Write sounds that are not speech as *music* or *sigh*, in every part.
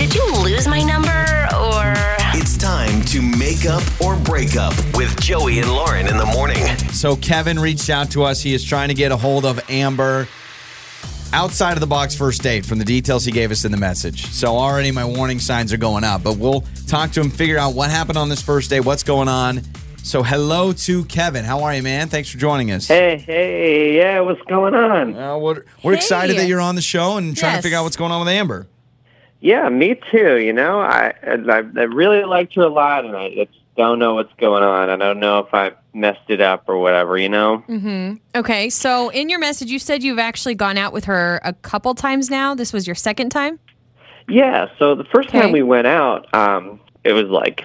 did you lose my number or. It's time to make up or break up with Joey and Lauren in the morning. So Kevin reached out to us. He is trying to get a hold of Amber outside of the box first date from the details he gave us in the message. So already my warning signs are going up, but we'll talk to him, figure out what happened on this first date, what's going on. So hello to Kevin. How are you, man? Thanks for joining us. Hey, hey, yeah, what's going on? Uh, we're we're excited that you're on the show and trying to figure out what's going on with Amber. Yeah, me too. You know, I I, I really liked her a lot, and I just don't know what's going on. I don't know if I messed it up or whatever. You know? Mm-hmm. Okay, so in your message, you said you've actually gone out with her a couple times now. This was your second time? Yeah. So the first Okay. time we went out, um, it was like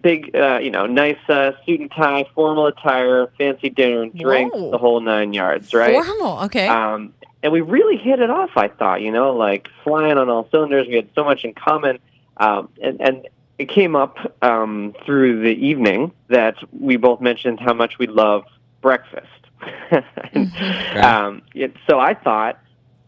big, uh, you know, nice uh, suit and tie, formal attire, fancy dinner and drinks, Whoa. the whole nine yards, right? Formal, okay. Um, and we really hit it off. I thought, you know, like flying on all cylinders. We had so much in common, um, and and it came up um, through the evening that we both mentioned how much we love breakfast. *laughs* um, it, so I thought,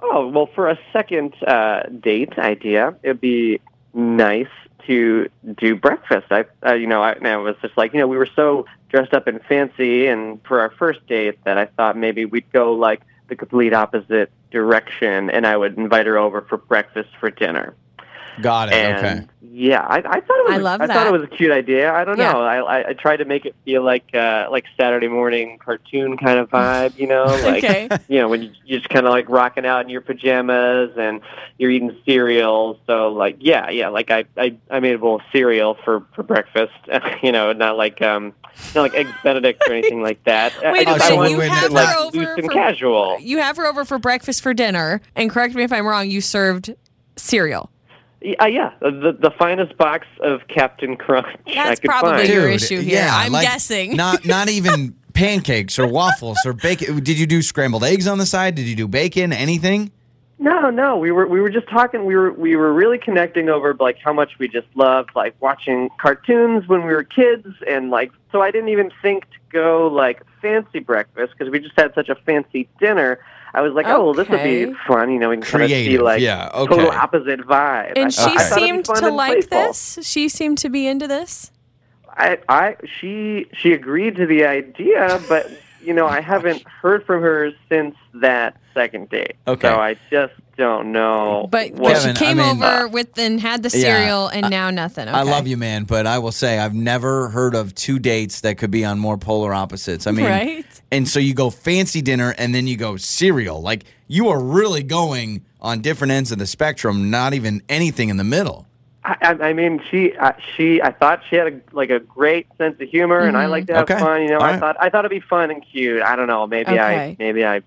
oh well, for a second uh, date idea, it'd be nice to do breakfast. I, uh, you know, I, and I was just like, you know, we were so dressed up and fancy, and for our first date, that I thought maybe we'd go like the complete opposite direction, and I would invite her over for breakfast for dinner. Got it. And okay. yeah, I, I thought it was. I a- love I that. thought it was a cute idea. I don't Yeah. know. I, I I tried to make it feel like uh like Saturday morning cartoon kind of vibe. You know, *laughs* like okay. you know when you, you're just kind of like rocking out in your pajamas and you're eating cereal. So like yeah, yeah. Like I I, I made a bowl of cereal for for breakfast. *laughs* you know, not like um not like eggs Benedict or anything like *laughs* that. Wait I a minute, you it have like her over loose for- casual. You have her over for breakfast for dinner, and correct me if I'm wrong, you served cereal. Yeah, uh, yeah, uh, the the finest box of Captain Crunch I That's could probably find. your Dude, issue here. yeah, I'm like, guessing. Not not *laughs* even pancakes or waffles or bacon. Did you do scrambled eggs on the side? Did you do bacon? Anything? No, no, we were we were just talking. We were we were really connecting over like how much we just loved like watching cartoons when we were kids, and like so I didn't even think to go like fancy breakfast because we just had such a fancy dinner. I was like, oh, well, this would be fun. You know, we can kind of see like yeah, okay. total opposite vibe. I and she I thought it'd seemed to like playful. this. She seemed to be into this. I, I, she, she agreed to the idea, but you know, I haven't heard from her since that second date. Okay. So I just don't know. But, what- but she Kevin, I came mean- over uh, with and had the Yeah, cereal, and now nothing. Okay. I love you, man, but I will say I've never heard of two dates that could be on more polar opposites. I mean, Right? and so you go fancy dinner and then you go cereal. Like you are really going on different ends of the spectrum, not even anything in the middle. I, I mean, she, uh, she, I thought she had a, like a great sense of humor, and I like to have Okay. fun. You know, All I right. thought, I thought it'd be fun and cute. I don't know. Maybe I, maybe I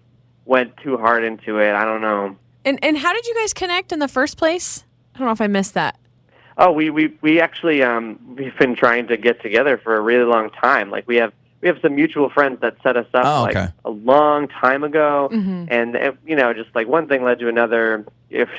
went too hard into it. I don't know. And and how did you guys connect in the first place? I don't know if I missed that. Oh, we we we actually um we've been trying to get together for a really long time. Like we have we have some mutual friends that set us up Oh, like a long time ago, Mm-hmm. and you know just like one thing led to another. If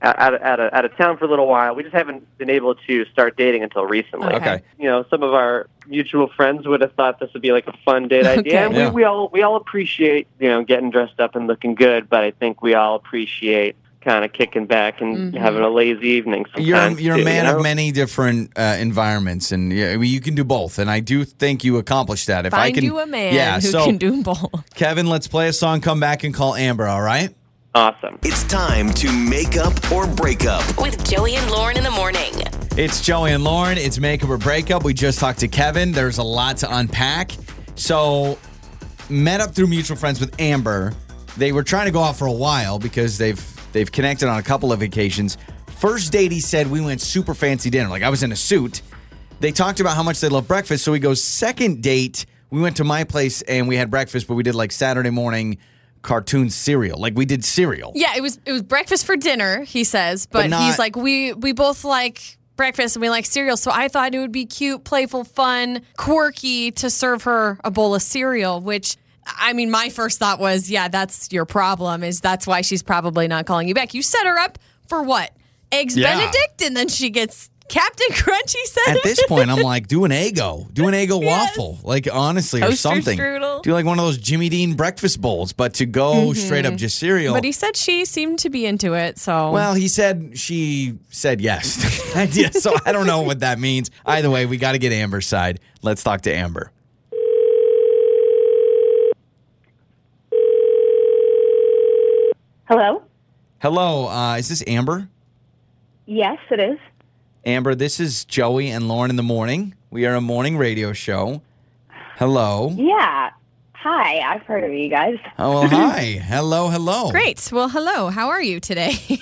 out of, out of out of town for a little while, we just haven't been able to start dating until recently. Okay. Okay. You know, some of our mutual friends would have thought this would be like a fun date idea. And Okay. we, we all we all appreciate you know getting dressed up and looking good, but I think we all appreciate kind of kicking back and Mm-hmm. having a lazy evening. You're Sometimes you're a man you know? of many different uh, environments, and yeah, you can do both. And I do think you accomplished that. If I can, you a man yeah. who so can do both. Kevin, let's play a song. Come back and call Amber. All right. Awesome. It's time to make up or break up. With Joey and Lauren in the morning. It's Joey and Lauren. It's make up or break up. We just talked to Kevin. There's a lot to unpack. So, met up through mutual friends with Amber. They were trying to go out for a while because they've they've connected on a couple of occasions. First date, he said we went super fancy dinner. Like I was in a suit. They talked about how much they love breakfast. So he goes, second date, we went to my place and we had breakfast, but we did like Saturday morning cartoon cereal. Like we did cereal. Yeah, it was it was breakfast for dinner, he says, but, But not- he's like we we both like breakfast and we like cereal, so I thought it would be cute, playful, fun, quirky to serve her a bowl of cereal, which I mean, my first thought was, yeah, that's your problem. Is that's why she's probably not calling you back. You set her up for what? Eggs Yeah. Benedict, and then she gets Captain Crunchy said At this point, I'm *laughs* like, do an Eggo, do an Eggo Yes. waffle, like honestly, or something. strudel. Do like one of those Jimmy Dean breakfast bowls, but to go mm-hmm. straight up just cereal. But he said she seemed to be into it, so well, he said she said yes. *laughs* so I don't know what that means. Either way, we got to get Amber's side. Let's talk to Amber. Hello? Hello, uh, is this Amber? Yes, it is. Amber, this is Joey and Lauren in the morning. We are a morning radio show. Hello. Yeah. Hi, I've heard of you guys. Oh, well, *laughs* hi. Hello, hello. great. Well, hello. How are you today? *laughs*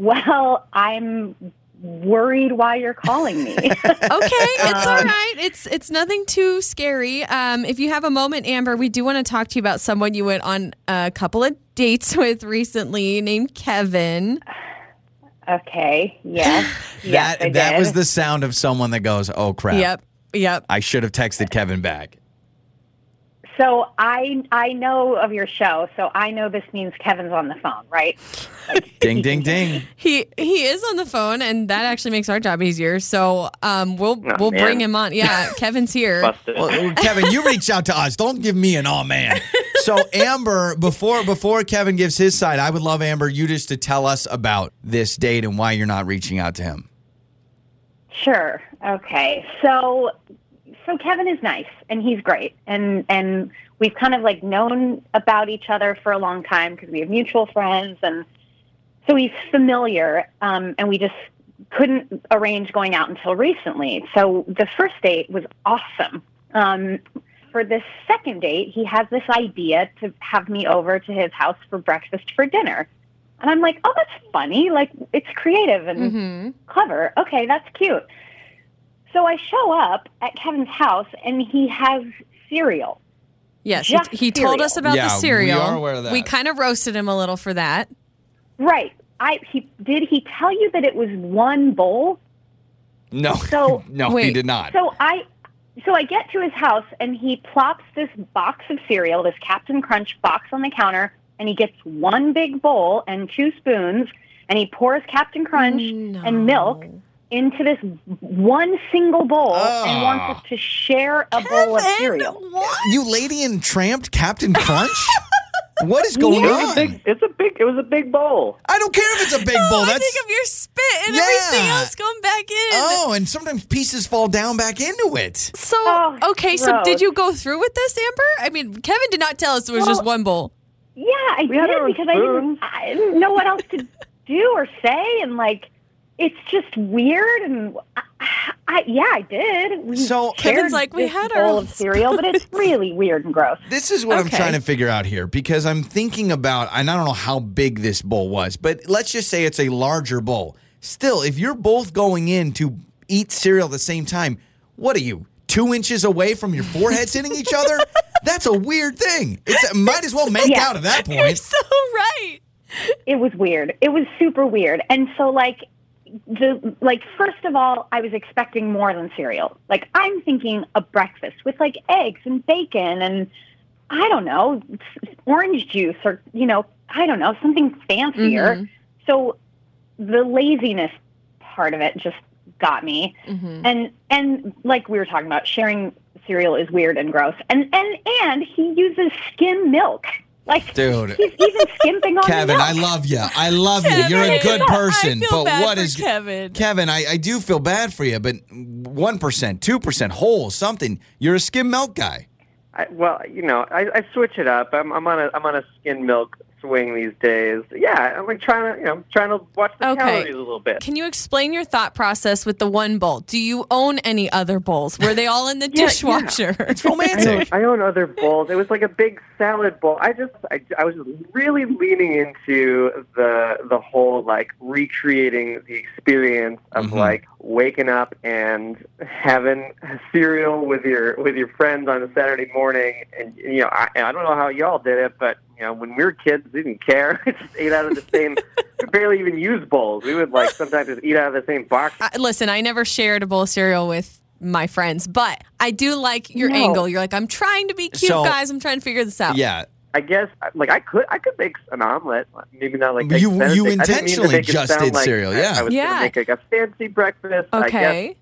Well, I'm worried why you're calling me. *laughs* okay, it's all right. It's it's nothing too scary. Um, if you have a moment, Amber, we do want to talk to you about someone you went on a couple of dates with recently, named Kevin. okay. Yes. *laughs* yes, that I that did. was the sound of someone that goes, "Oh crap." Yep, yep. I should have texted Kevin back. So I I know of your show, so I know this means Kevin's on the phone, right? Like, *laughs* Ding ding ding. He he is on the phone, and that actually makes our job easier. So um, we'll Oh, we'll man. bring him on. Yeah, *laughs* Kevin's here. Well, well, Kevin, you reached out to us. Don't give me an oh man. So Amber, before before Kevin gives his side, I would love Amber you just to tell us about this date and why you're not reaching out to him. Sure. Okay. So so Kevin is nice and he's great and and we've kind of like known about each other for a long time because we have mutual friends and so he's familiar um, and we just couldn't arrange going out until recently. So the first date was awesome. Um, for this second date, he has this idea to have me over to his house for breakfast for dinner. And I'm like, oh, that's funny. Like, it's creative and hmm clever. Okay, that's cute. So I show up at Kevin's house and he has cereal. Yes, he, Just he told us about Yeah, the we cereal. are aware of that. We kind of roasted him a little for that. Right. I he did he tell you that it was one bowl? No. So- *laughs* no, he did not. So I so I get to his house and he plops this box of cereal, this Captain Crunch box on the counter, and he gets one big bowl and two spoons and he pours Captain Crunch No. and milk into this one single bowl and Ah. wants us to share a bowl of cereal. What? you lady and tramped Captain Crunch? *laughs* what is going Yeah. It's a on? big. It's a big. It was a big bowl. I don't care if it's a big oh, bowl. Oh, I That's think of your spit and everything else going back in. Oh, and sometimes pieces fall down back into it. So Oh, okay, so did you go through with this, Amber? I mean, Kevin did not tell us it was just one bowl. Yeah, I We did own because I didn't. I didn't know what else to do or say, and like, it's just weird. And I, I yeah, I did. We So- shared Kevin's like, we had our bowl of cereal, but it's *laughs* really weird and gross. This is what I'm trying to figure out here because I'm thinking about, and I don't know how big this bowl was, but let's just say it's a larger bowl. Still, if you're both going in to eat cereal at the same time, what are you, two inches away from your foreheads hitting each other? *laughs* That's a weird thing. It might as well make Yeah. out at that *laughs* point. You're so right. It was weird. It was super weird. And so like the like first of all, I was expecting more than cereal. Like I'm thinking a breakfast with like eggs and bacon and I don't know, orange juice or you know, I don't know, something fancier. Mhm. So the laziness part of it just got me. Mhm. And and like we were talking about, sharing cereal is weird and gross. And and and he uses skim milk. Like Dude. he's even skimping on Kevin. I love you. I love you. You're a good person. I feel but bad what for is Kevin? Kevin, I, I do feel bad for you, but 1%, 2%, whole, something. You're a skim milk guy. I, well, you know, I, I switch it up. I'm, I'm on a I'm on a skim milk swing these days. Yeah, I'm like trying to you know trying to watch the Okay. calories a little bit. Can you explain your thought process with the one bowl? Do you own any other bowls? Were they all in the *laughs* Yeah, yeah. dishwasher? *laughs* It's romantic. I own other bowls. It was like a big salad bowl. I just, I, I was really leaning into the the whole like recreating the experience of Mhm. like waking up and having cereal with your with your friends on a Saturday morning. And you know, I, I don't know how y'all did it, but you know, when we were kids, we didn't care. *laughs* We just ate out of the same. we barely even use bowls. We would like sometimes just eat out of the same box. I- listen, I never shared a bowl of cereal with my friends, but I do like your No. angle. You're like, I'm trying to be cute, So- guys. I'm trying to figure this out. Yeah. I guess like I could I could make an omelet. Maybe not like you- eggs you Benedict. I didn't mean to intentionally make just sound did like cereal, yeah. I was Yeah. gonna make like a fancy breakfast. I guess Okay.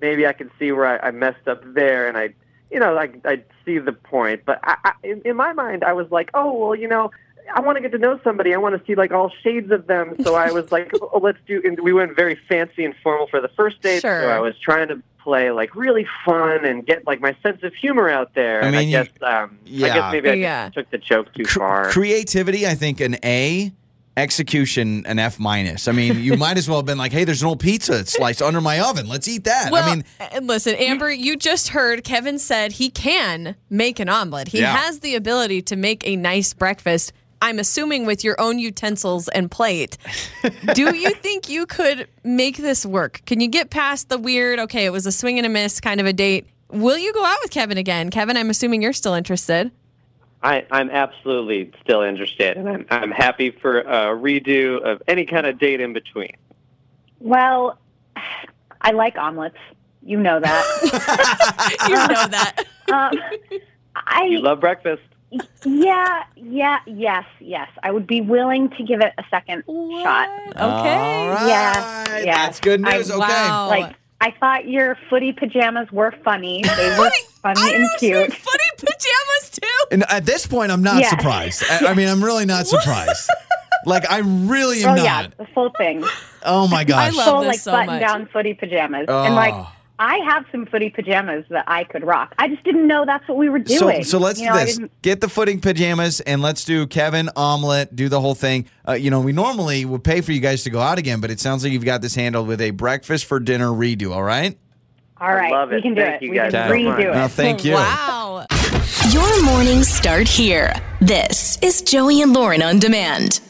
maybe I can see where I, I messed up there, and I, you know, I I see the point. But I, I, in, in my mind, I was like, oh well, you know. I want to get to know somebody. I want to see like all shades of them. So I was like, *laughs* oh, let's do. And we went very fancy and formal for the first date. Sure. So I was trying to play like really fun and get like my sense of humor out there. I and I mean, you- guess, um, I yeah. guess maybe I Yeah. took the joke too Cr- far. creativity, I think an A. Execution an F minus. I mean, you *laughs* might as well have been like, "Hey, there's an old pizza sliced under my oven. Let's eat that." Well, I mean, and listen, Amber, you just heard Kevin said he can make an omelet. He Yeah. has the ability to make a nice breakfast. I'm assuming with your own utensils and plate. Do you *laughs* think you could make this work? Can you get past the weird, okay, it was a swing and a miss kind of a date? Will you go out with Kevin again? Kevin, I'm assuming you're still interested. I, I'm absolutely still interested, and I'm, I'm happy for a redo of any kind of date in between. Well, I like omelets. You know that. *laughs* *laughs* You know that. *laughs* um, I You love breakfast. yeah, yeah, yes, yes. I would be willing to give it a second shot. Okay. all right. Yeah, yeah. That's good news. I- okay. Wow. Like I thought your footy pajamas were funny. They were funny I and cute. footy pajamas too. And at this point, I'm not Yeah. surprised. I, I mean, I'm really not *laughs* surprised. like, I really am Oh not. yeah, the full thing. Oh my *laughs* gosh. I love Full this like so button much. down footy pajamas. Oh. And like I have some footy pajamas that I could rock. I just didn't know that's what we were doing. so let's You know, do I this. Get the footing pajamas and let's do Kevin omelet. Do the whole thing. Uh, you know, we normally would pay for you guys to go out again, but it sounds like you've got this handled with a breakfast for dinner redo. All right. All right, love we it. can do Thank it. you we guys can redo it. Well, thank *laughs* you. Wow. Your mornings start here. This is Joey and Lauren on demand.